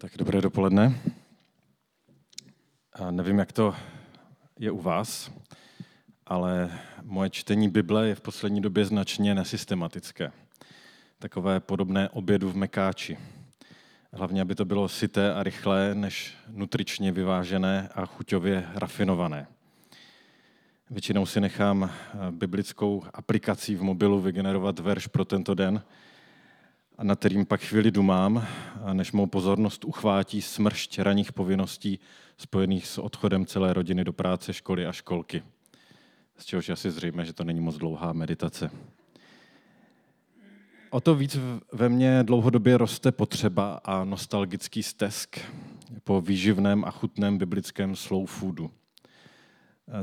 Tak dobré dopoledne. A nevím, jak to je u vás, ale moje čtení Bible je v poslední době značně nesystematické. Takové podobné obědu v Mekáči. Hlavně, aby to bylo sité a rychlé, než nutričně vyvážené a chuťově rafinované. Většinou si nechám biblickou aplikací v mobilu vygenerovat verš pro tento den – a na kterým pak chvíli dumám, než mou pozornost uchvátí smršť raných povinností spojených s odchodem celé rodiny do práce, školy a školky. Z čehož asi zřejmě, že to není moc dlouhá meditace. O to víc ve mně dlouhodobě roste potřeba a nostalgický stesk po výživném a chutném biblickém slow foodu,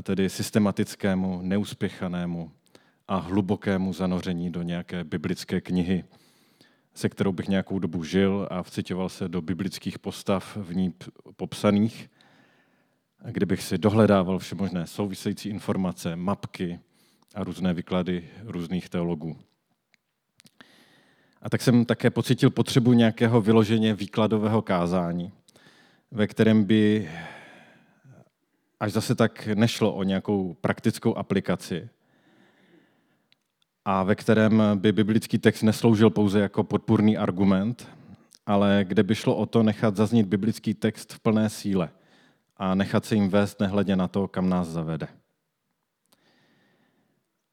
tedy systematickému, neuspěchanému a hlubokému zanoření do nějaké biblické knihy – se kterou bych nějakou dobu žil a vcitoval se do biblických postav v ní popsaných, kde bych si dohledával všemožné související informace, mapky a různé výklady různých teologů. A tak jsem také pocítil potřebu nějakého vyloženě výkladového kázání, ve kterém by až zase tak nešlo o nějakou praktickou aplikaci, a ve kterém by biblický text nesloužil pouze jako podpůrný argument, ale kde by šlo o to nechat zaznít biblický text v plné síle a nechat se jim vést nehledě na to, kam nás zavede.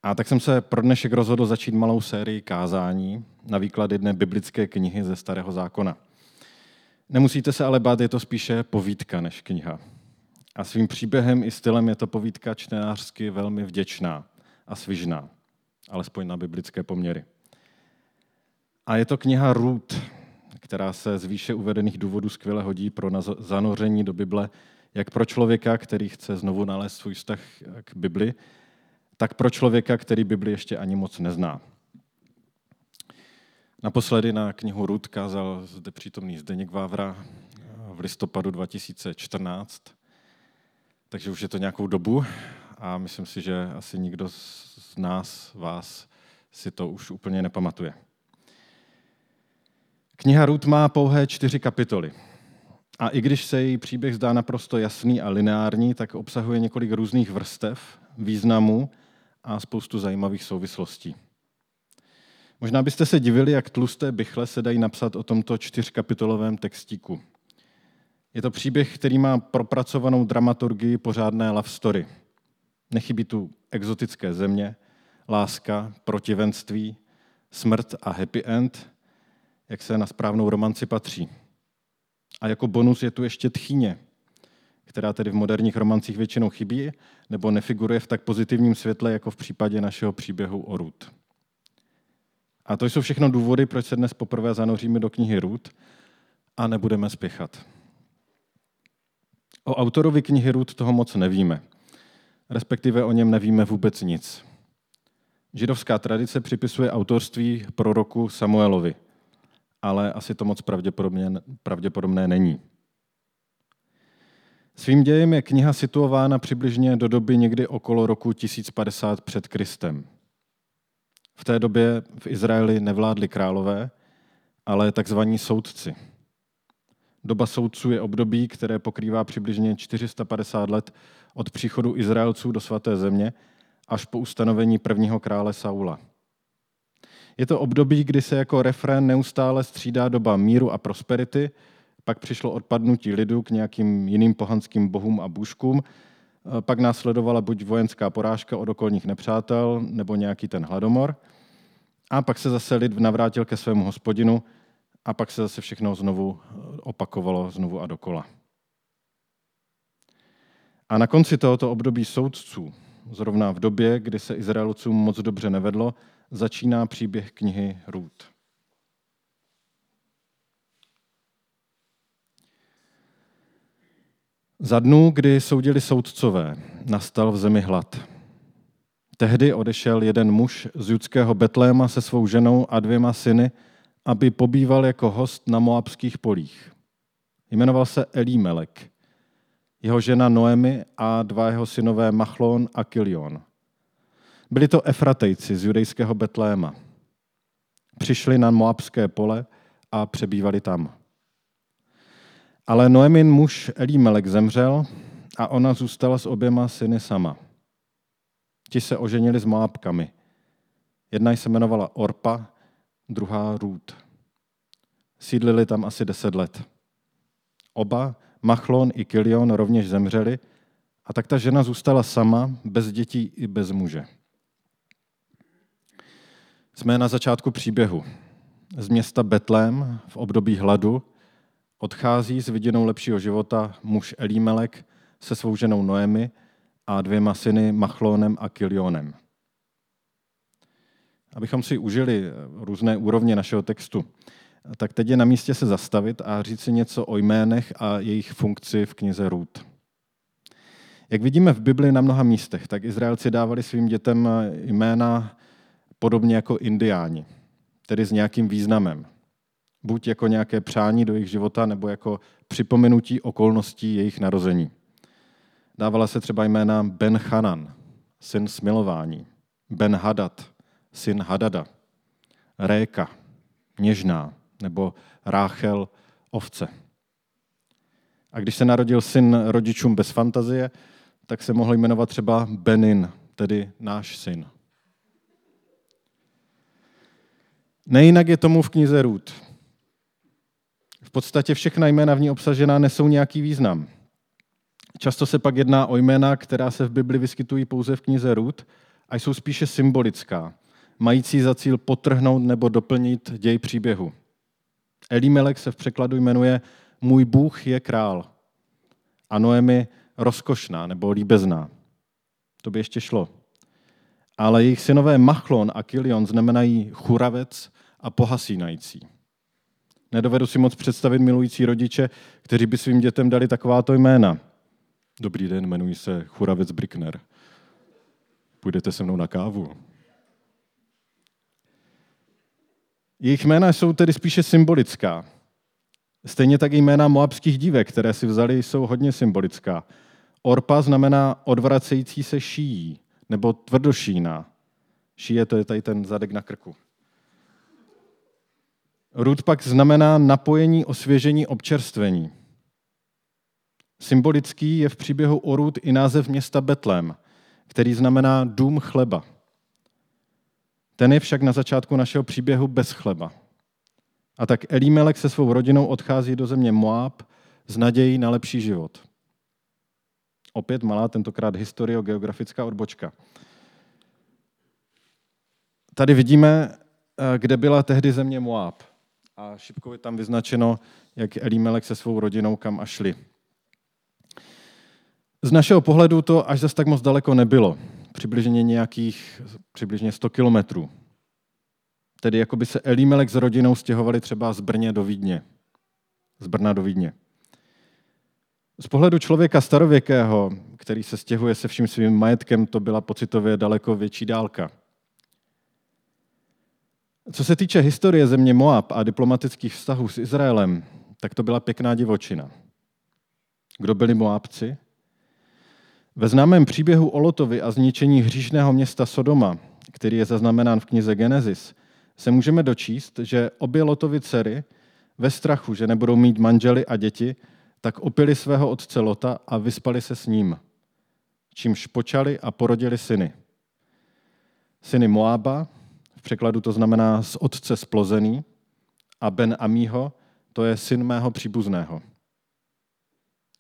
A tak jsem se pro dnešek rozhodl začít malou sérii kázání na výklad jedné biblické knihy ze Starého zákona. Nemusíte se ale bát, je to spíše povídka než kniha. A svým příběhem i stylem je to povídka čtenářsky velmi vděčná a svižná alespoň na biblické poměry. A je to kniha Ruth, která se z výše uvedených důvodů skvěle hodí pro zanoření do Bible, jak pro člověka, který chce znovu nalézt svůj vztah k Bibli, tak pro člověka, který Bibli ještě ani moc nezná. Naposledy na knihu Ruth kázal zde přítomný Zdeněk Vávra v listopadu 2014, takže už je to nějakou dobu a myslím si, že asi nikdo nás, vás, si to už úplně nepamatuje. Kniha Ruth má pouhé čtyři kapitoly. A i když se její příběh zdá naprosto jasný a lineární, tak obsahuje několik různých vrstev, významů a spoustu zajímavých souvislostí. Možná byste se divili, jak tlusté bychle se dají napsat o tomto čtyřkapitolovém textíku. Je to příběh, který má propracovanou dramaturgii pořádné love story – Nechybí tu exotické země, láska, protivenství, smrt a happy end, jak se na správnou romanci patří. A jako bonus je tu ještě tchyně, která tedy v moderních romancích většinou chybí nebo nefiguruje v tak pozitivním světle, jako v případě našeho příběhu o Ruth. A to jsou všechno důvody, proč se dnes poprvé zanoříme do knihy Ruth a nebudeme spěchat. O autorovi knihy Ruth toho moc nevíme respektive o něm nevíme vůbec nic. Židovská tradice připisuje autorství proroku Samuelovi, ale asi to moc pravděpodobně, pravděpodobné není. Svým dějem je kniha situována přibližně do doby někdy okolo roku 1050 před Kristem. V té době v Izraeli nevládli králové, ale takzvaní soudci. Doba soudců je období, které pokrývá přibližně 450 let od příchodu Izraelců do svaté země až po ustanovení prvního krále Saula. Je to období, kdy se jako refrén neustále střídá doba míru a prosperity, pak přišlo odpadnutí lidu k nějakým jiným pohanským bohům a bůžkům, pak následovala buď vojenská porážka od okolních nepřátel, nebo nějaký ten hladomor, a pak se zase lid navrátil ke svému hospodinu a pak se zase všechno znovu opakovalo znovu a dokola. A na konci tohoto období soudců, zrovna v době, kdy se Izraelcům moc dobře nevedlo, začíná příběh knihy Růd. Za dnů, kdy soudili soudcové, nastal v zemi hlad. Tehdy odešel jeden muž z judského Betléma se svou ženou a dvěma syny, aby pobýval jako host na moabských polích. Jmenoval se Elímelek jeho žena Noemi a dva jeho synové Machlon a Kilion. Byli to Efratejci z judejského Betléma. Přišli na Moabské pole a přebývali tam. Ale Noemin muž Elimelek zemřel a ona zůstala s oběma syny sama. Ti se oženili s Moabkami. Jedna se jmenovala Orpa, druhá Rút. Sídlili tam asi deset let. Oba, Machlon i Kilion, rovněž zemřeli a tak ta žena zůstala sama, bez dětí i bez muže. Jsme na začátku příběhu. Z města Betlém v období hladu odchází s viděnou lepšího života muž Elímelek se svou ženou Noemi a dvěma syny Machlónem a Kilionem. Abychom si užili různé úrovně našeho textu, tak teď je na místě se zastavit a říct si něco o jménech a jejich funkci v knize Růd. Jak vidíme v Bibli na mnoha místech, tak Izraelci dávali svým dětem jména podobně jako indiáni, tedy s nějakým významem. Buď jako nějaké přání do jejich života, nebo jako připomenutí okolností jejich narození. Dávala se třeba jména Ben Hanan, syn smilování, Ben Hadad, syn Hadada, Réka, něžná, nebo Ráchel, ovce. A když se narodil syn rodičům bez fantazie, tak se mohl jmenovat třeba Benin, tedy náš syn. Nejinak je tomu v knize Růd. V podstatě všechna jména v ní obsažená nesou nějaký význam. Často se pak jedná o jména, která se v Bibli vyskytují pouze v knize Růd a jsou spíše symbolická, mající za cíl potrhnout nebo doplnit děj příběhu. Elimelek se v překladu jmenuje Můj Bůh je král a Noemi rozkošná nebo líbezná. To by ještě šlo. Ale jejich synové Machlon a Kilion znamenají churavec a pohasínající. Nedovedu si moc představit milující rodiče, kteří by svým dětem dali takováto jména. Dobrý den, jmenuji se Churavec Brickner. Půjdete se mnou na kávu? Jejich jména jsou tedy spíše symbolická. Stejně tak i jména moabských dívek, které si vzali, jsou hodně symbolická. Orpa znamená odvracející se šíjí, nebo tvrdošína. Šíje to je tady ten zadek na krku. Rud pak znamená napojení, osvěžení, občerstvení. Symbolický je v příběhu o Rud i název města Betlém, který znamená dům chleba. Ten je však na začátku našeho příběhu bez chleba. A tak Elimelek se svou rodinou odchází do země Moab s nadějí na lepší život. Opět malá, tentokrát historiogeografická odbočka. Tady vidíme, eh, kde byla tehdy země Moab. A šipkou je tam vyznačeno, jak Elimelek se svou rodinou kam a šli. Z našeho pohledu to až zase tak moc daleko nebylo. Přibližně nějakých přibližně 100 kilometrů. Tedy jako by se Elimelek s rodinou stěhovali třeba z Brně do Vídně. Z Brna do Vídně. Z pohledu člověka starověkého, který se stěhuje se vším svým majetkem, to byla pocitově daleko větší dálka. Co se týče historie země Moab a diplomatických vztahů s Izraelem, tak to byla pěkná divočina. Kdo byli Moabci? Ve známém příběhu o Lotovi a zničení hříšného města Sodoma, který je zaznamenán v knize Genesis, se můžeme dočíst, že obě Lotovy dcery ve strachu, že nebudou mít manžely a děti, tak opili svého otce Lota a vyspali se s ním, čímž počali a porodili syny. Syny Moába, v překladu to znamená z otce splozený, a Ben Amího, to je syn mého příbuzného.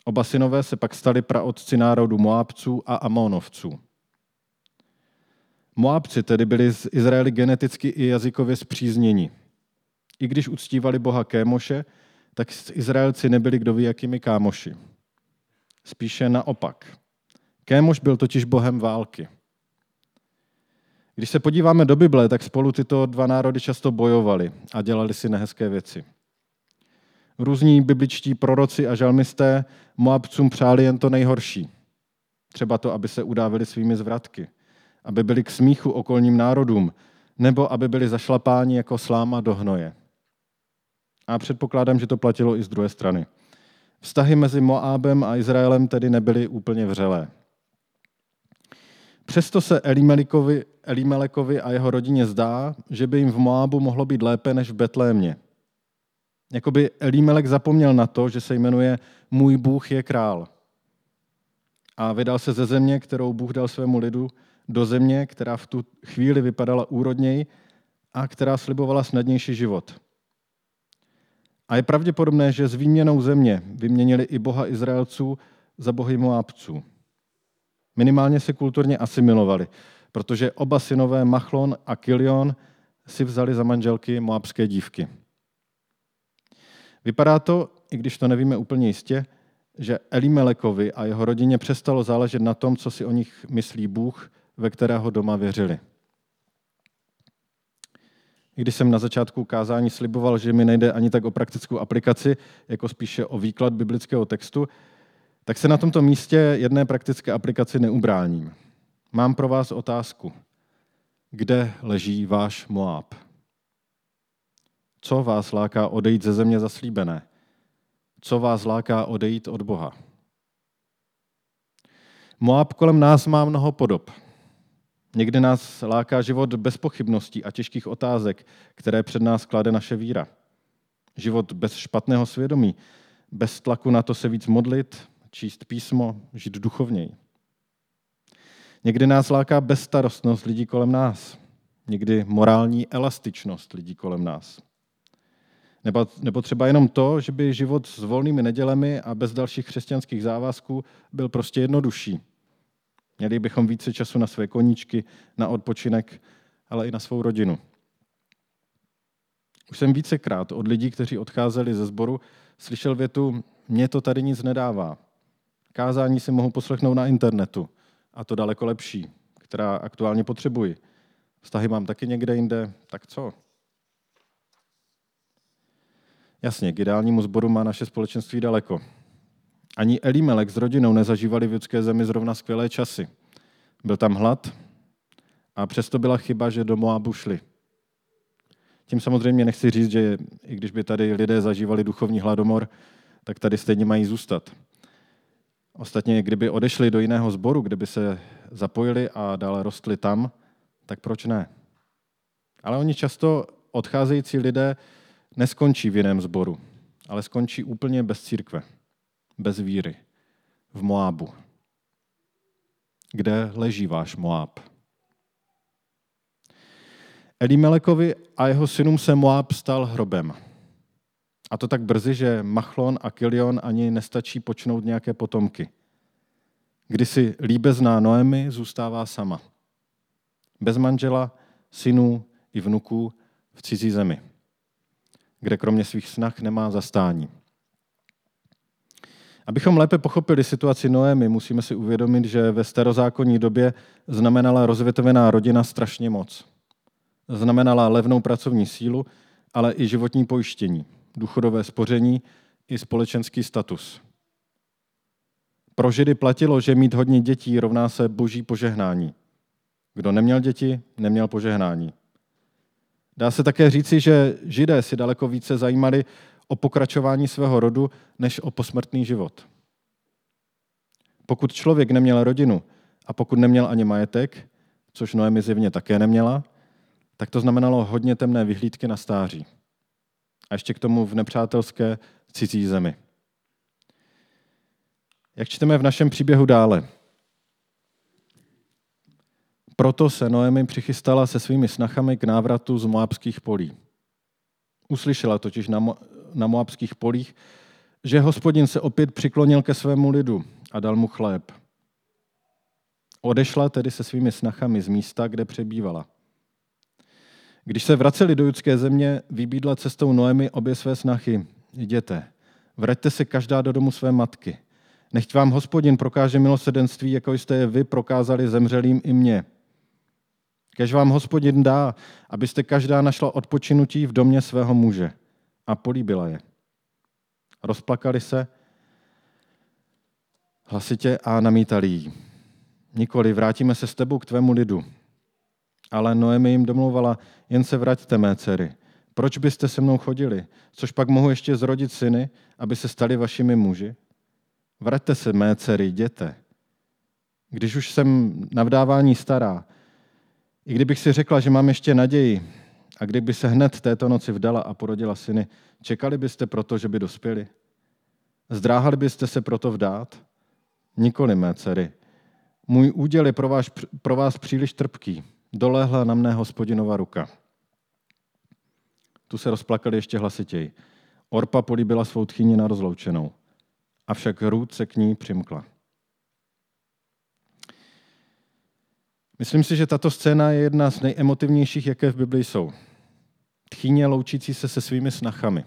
Oba synové se pak stali praotci národu Moábců a Amonovců. Moábci tedy byli z Izraeli geneticky i jazykově zpřízněni. I když uctívali boha Kémoše, tak Izraelci nebyli kdo ví jakými kámoši. Spíše naopak. Kémoš byl totiž bohem války. Když se podíváme do Bible, tak spolu tyto dva národy často bojovali a dělali si nehezké věci. Různí bibličtí proroci a žalmisté Moabcům přáli jen to nejhorší. Třeba to, aby se udávili svými zvratky, aby byli k smíchu okolním národům, nebo aby byli zašlapáni jako sláma do hnoje. A předpokládám, že to platilo i z druhé strany. Vztahy mezi Moábem a Izraelem tedy nebyly úplně vřelé. Přesto se Elimelekovi a jeho rodině zdá, že by jim v Moábu mohlo být lépe než v Betlémě. Jakoby Elimelek zapomněl na to, že se jmenuje Můj Bůh je král. A vydal se ze země, kterou Bůh dal svému lidu, do země, která v tu chvíli vypadala úrodněji a která slibovala snadnější život. A je pravděpodobné, že s výměnou země vyměnili i boha Izraelců za bohy Moabců. Minimálně se kulturně asimilovali, protože oba synové Machlon a Kilion si vzali za manželky moabské dívky. Vypadá to, i když to nevíme úplně jistě, že Elimelekovi a jeho rodině přestalo záležet na tom, co si o nich myslí Bůh, ve kterého doma věřili. Když jsem na začátku kázání sliboval, že mi nejde ani tak o praktickou aplikaci, jako spíše o výklad biblického textu, tak se na tomto místě jedné praktické aplikaci neubráním. Mám pro vás otázku. Kde leží váš Moab? Co vás láká odejít ze země zaslíbené? Co vás láká odejít od Boha? Moab kolem nás má mnoho podob. Někdy nás láká život bez pochybností a těžkých otázek, které před nás klade naše víra. Život bez špatného svědomí, bez tlaku na to se víc modlit, číst písmo, žít duchovněji. Někdy nás láká bezstarostnost lidí kolem nás, někdy morální elastičnost lidí kolem nás. Nebo, nebo třeba jenom to, že by život s volnými nedělemi a bez dalších křesťanských závazků byl prostě jednodušší. Měli bychom více času na své koníčky, na odpočinek, ale i na svou rodinu. Už jsem vícekrát od lidí, kteří odcházeli ze sboru, slyšel větu, mně to tady nic nedává. Kázání si mohu poslechnout na internetu a to daleko lepší, která aktuálně potřebuji. Vztahy mám taky někde jinde, tak co? Jasně, k ideálnímu sboru má naše společenství daleko. Ani Elimelek s rodinou nezažívali v judské zemi zrovna skvělé časy. Byl tam hlad a přesto byla chyba, že do Moabu šli. Tím samozřejmě nechci říct, že i když by tady lidé zažívali duchovní hladomor, tak tady stejně mají zůstat. Ostatně, kdyby odešli do jiného sboru, kde by se zapojili a dále rostli tam, tak proč ne? Ale oni často odcházející lidé neskončí v jiném sboru, ale skončí úplně bez církve, bez víry, v Moábu. Kde leží váš Moab? Elimelekovi a jeho synům se Moab stal hrobem. A to tak brzy, že Machlon a Kilion ani nestačí počnout nějaké potomky. Kdy si líbezná Noemi zůstává sama. Bez manžela, synů i vnuků v cizí zemi, kde kromě svých snah nemá zastání. Abychom lépe pochopili situaci Noemi, musíme si uvědomit, že ve starozákonní době znamenala rozvětvená rodina strašně moc. Znamenala levnou pracovní sílu, ale i životní pojištění důchodové spoření i společenský status. Pro Židy platilo, že mít hodně dětí rovná se boží požehnání. Kdo neměl děti, neměl požehnání. Dá se také říci, že Židé si daleko více zajímali o pokračování svého rodu, než o posmrtný život. Pokud člověk neměl rodinu a pokud neměl ani majetek, což Noemi zjevně také neměla, tak to znamenalo hodně temné vyhlídky na stáří a ještě k tomu v nepřátelské cizí zemi. Jak čteme v našem příběhu dále? Proto se Noemi přichystala se svými snachami k návratu z moabských polí. Uslyšela totiž na, Mo- na moabských polích, že hospodin se opět přiklonil ke svému lidu a dal mu chléb. Odešla tedy se svými snachami z místa, kde přebývala. Když se vraceli do judské země, vybídla cestou Noemi obě své snachy. Jděte, vraťte se každá do domu své matky. Nechť vám hospodin prokáže milosedenství, jako jste je vy prokázali zemřelým i mně. Kež vám hospodin dá, abyste každá našla odpočinutí v domě svého muže. A políbila je. Rozplakali se hlasitě a namítali jí. Nikoli, vrátíme se s tebou k tvému lidu. Ale Noemi jim domluvala, jen se vraťte, mé dcery. Proč byste se mnou chodili? Což pak mohu ještě zrodit syny, aby se stali vašimi muži? Vraťte se, mé dcery, jděte. Když už jsem na vdávání stará, i kdybych si řekla, že mám ještě naději, a kdyby se hned této noci vdala a porodila syny, Čekali byste proto, že by dospěli? Zdráhali byste se proto vdát? Nikoli, mé dcery. Můj úděl je pro vás, pro vás příliš trpký. Dolehla na mne hospodinova ruka. Tu se rozplakali ještě hlasitěji. Orpa políbila svou tchyni na rozloučenou. Avšak Růd se k ní přimkla. Myslím si, že tato scéna je jedna z nejemotivnějších, jaké v Biblii jsou. Tchýně loučící se se svými snachami.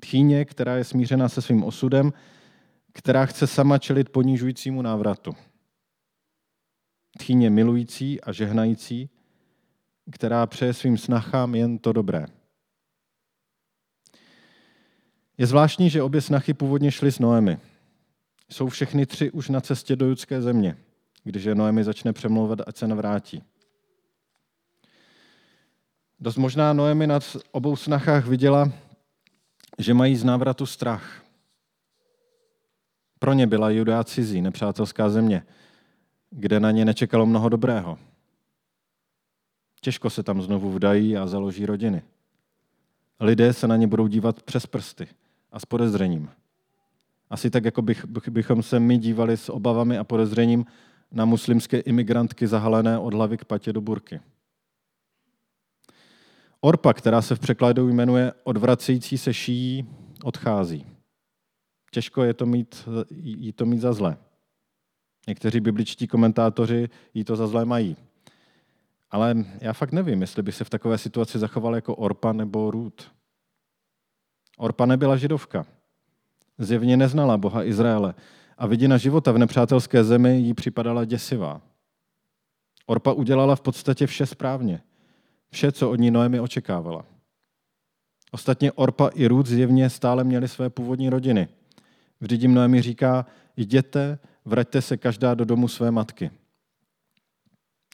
Tchýně, která je smířená se svým osudem, která chce sama čelit ponižujícímu návratu. Tchýně milující a žehnající, která přeje svým snachám jen to dobré. Je zvláštní, že obě snachy původně šly s Noemi. Jsou všechny tři už na cestě do judské země, když je Noemi začne přemlouvat, ať se navrátí. Dost možná Noemi nad obou snachách viděla, že mají z návratu strach. Pro ně byla Judá cizí, nepřátelská země, kde na ně nečekalo mnoho dobrého. Těžko se tam znovu vdají a založí rodiny. Lidé se na ně budou dívat přes prsty a s podezřením. Asi tak, jako bych, bychom se my dívali s obavami a podezřením na muslimské imigrantky zahalené od hlavy k patě do burky. Orpa, která se v překladu jmenuje odvracející se šíjí, odchází. Těžko je to mít, jí to mít za zlé. Někteří bibličtí komentátoři jí to za zlé mají. Ale já fakt nevím, jestli by se v takové situaci zachoval jako Orpa nebo Ruth. Orpa nebyla židovka. Zjevně neznala Boha Izraele a vidina života v nepřátelské zemi jí připadala děsivá. Orpa udělala v podstatě vše správně. Vše, co od ní Noemi očekávala. Ostatně Orpa i Ruth zjevně stále měli své původní rodiny. Vždyť jim Noemi říká, jděte, vraťte se každá do domu své matky.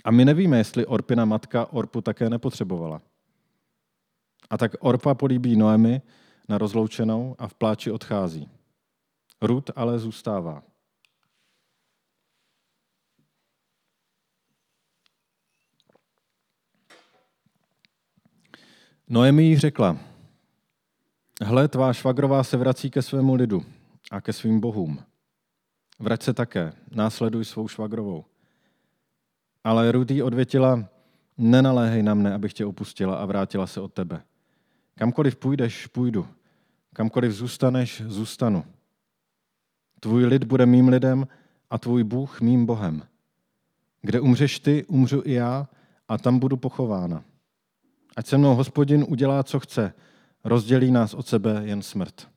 A my nevíme, jestli Orpina matka Orpu také nepotřebovala. A tak Orpa políbí Noemi na rozloučenou a v pláči odchází. Rud ale zůstává. Noemi jí řekla, hle, tvá švagrová se vrací ke svému lidu a ke svým bohům. Vrať se také, následuj svou švagrovou. Ale Rudy odvětila, nenaléhej na mne, abych tě opustila a vrátila se od tebe. Kamkoliv půjdeš, půjdu. Kamkoliv zůstaneš, zůstanu. Tvůj lid bude mým lidem a tvůj Bůh mým Bohem. Kde umřeš ty, umřu i já a tam budu pochována. Ať se mnou hospodin udělá, co chce, rozdělí nás od sebe jen smrt.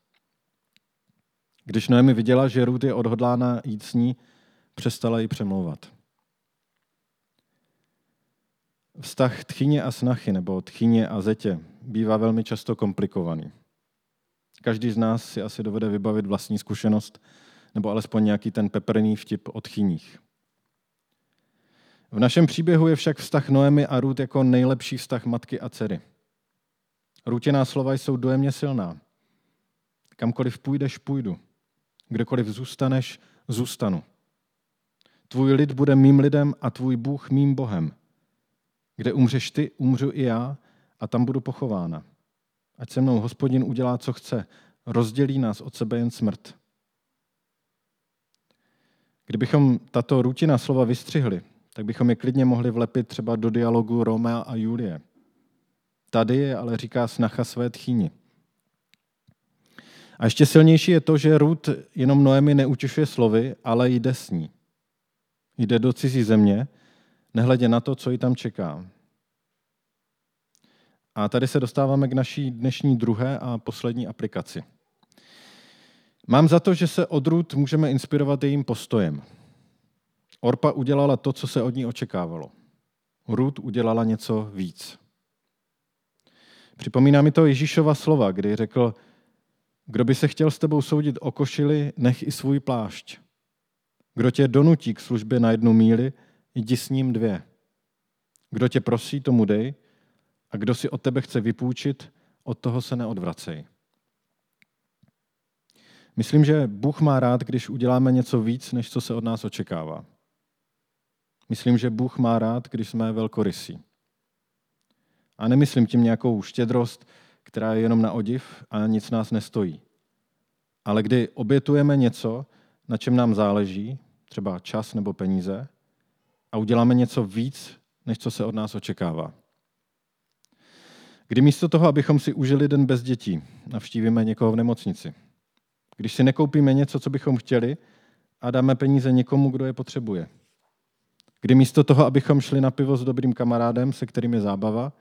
Když Noemi viděla, že Ruth je odhodlána jít s ní, přestala ji přemlouvat. Vztah tchyně a snachy nebo tchyně a zetě bývá velmi často komplikovaný. Každý z nás si asi dovede vybavit vlastní zkušenost nebo alespoň nějaký ten peprný vtip o tchyních. V našem příběhu je však vztah Noemi a Ruth jako nejlepší vztah matky a dcery. Růtěná slova jsou dojemně silná. Kamkoliv půjdeš, půjdu. Kdekoliv zůstaneš, zůstanu. Tvůj lid bude mým lidem a tvůj Bůh mým Bohem. Kde umřeš ty, umřu i já a tam budu pochována. Ať se mnou hospodin udělá, co chce. Rozdělí nás od sebe jen smrt. Kdybychom tato rutina slova vystřihli, tak bychom je klidně mohli vlepit třeba do dialogu Romea a Julie. Tady je ale říká snacha své tchýni. A ještě silnější je to, že Ruth jenom Noemi neutěšuje slovy, ale jde s ní. Jde do cizí země, nehledě na to, co ji tam čeká. A tady se dostáváme k naší dnešní druhé a poslední aplikaci. Mám za to, že se od Ruth můžeme inspirovat jejím postojem. Orpa udělala to, co se od ní očekávalo. Ruth udělala něco víc. Připomíná mi to Ježíšova slova, kdy řekl, kdo by se chtěl s tebou soudit o košili, nech i svůj plášť. Kdo tě donutí k službě na jednu míli, jdi s ním dvě. Kdo tě prosí, tomu dej, a kdo si od tebe chce vypůjčit, od toho se neodvracej. Myslím, že Bůh má rád, když uděláme něco víc, než co se od nás očekává. Myslím, že Bůh má rád, když jsme velkorysí. A nemyslím tím nějakou štědrost, která je jenom na odiv a nic nás nestojí. Ale kdy obětujeme něco, na čem nám záleží, třeba čas nebo peníze, a uděláme něco víc, než co se od nás očekává. Kdy místo toho, abychom si užili den bez dětí, navštívíme někoho v nemocnici. Když si nekoupíme něco, co bychom chtěli, a dáme peníze někomu, kdo je potřebuje. Kdy místo toho, abychom šli na pivo s dobrým kamarádem, se kterým je zábava,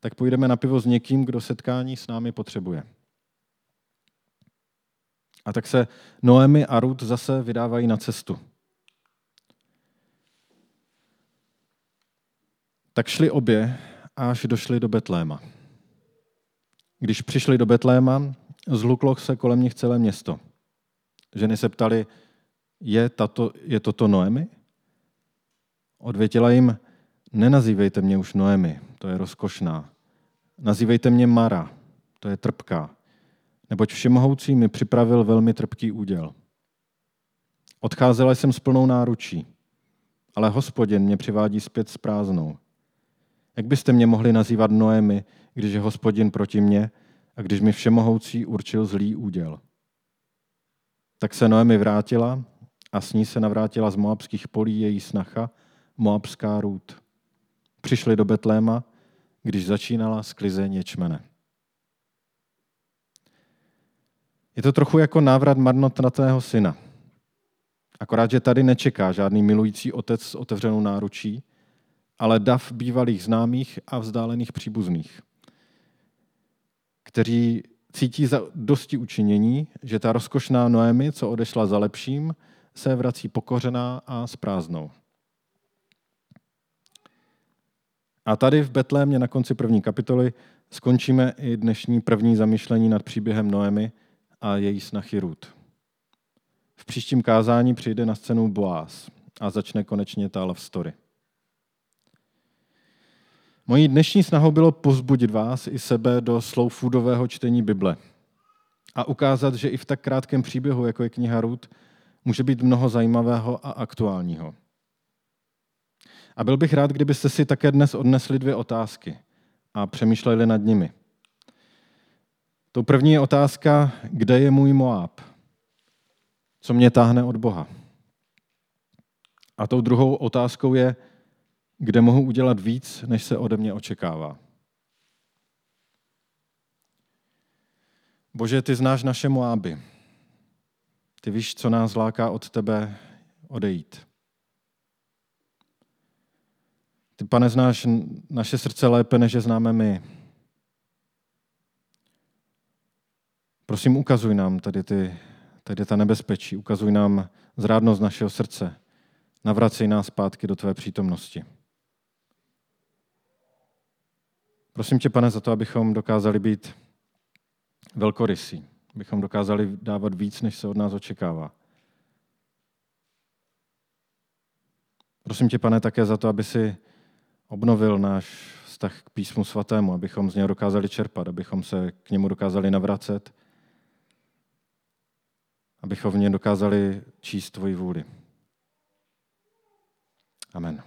tak půjdeme na pivo s někým, kdo setkání s námi potřebuje. A tak se Noemi a Ruth zase vydávají na cestu. Tak šli obě, až došli do Betléma. Když přišli do Betléma, zhluklo se kolem nich celé město. Ženy se ptali, je, tato, je toto Noemi? Odvětila jim, nenazývejte mě už Noemi, to je rozkošná. Nazývejte mě Mara, to je trpká, neboť všemohoucí mi připravil velmi trpký úděl. Odcházela jsem s plnou náručí, ale hospodin mě přivádí zpět s prázdnou. Jak byste mě mohli nazývat Noemi, když je hospodin proti mně a když mi všemohoucí určil zlý úděl? Tak se Noemi vrátila a s ní se navrátila z moabských polí její snacha, moabská růd. Přišli do Betléma, když začínala sklizeň ječmene. Je to trochu jako návrat marnotratného syna. Akorát, že tady nečeká žádný milující otec s otevřenou náručí, ale dav bývalých známých a vzdálených příbuzných, kteří cítí za dosti učinění, že ta rozkošná Noemi, co odešla za lepším, se vrací pokořená a s prázdnou. A tady v Betlémě na konci první kapitoly skončíme i dnešní první zamyšlení nad příběhem Noemi a její snachy Ruth. V příštím kázání přijde na scénu Boaz a začne konečně ta love story. Mojí dnešní snahou bylo pozbudit vás i sebe do slow foodového čtení Bible a ukázat, že i v tak krátkém příběhu, jako je kniha Ruth, může být mnoho zajímavého a aktuálního. A byl bych rád, kdybyste si také dnes odnesli dvě otázky a přemýšleli nad nimi. Tou první je otázka, kde je můj Moab? Co mě táhne od Boha? A tou druhou otázkou je, kde mohu udělat víc, než se ode mě očekává. Bože, ty znáš naše Moáby. Ty víš, co nás láká od tebe odejít. Ty, pane, znáš naše srdce lépe, než je známe my. Prosím, ukazuj nám tady, ty, tady ta nebezpečí, ukazuj nám zrádnost našeho srdce. Navracej nás zpátky do tvé přítomnosti. Prosím tě, pane, za to, abychom dokázali být velkorysí, abychom dokázali dávat víc, než se od nás očekává. Prosím tě, pane, také za to, aby si obnovil náš vztah k písmu svatému, abychom z něho dokázali čerpat, abychom se k němu dokázali navracet, abychom v něm dokázali číst tvoji vůli. Amen.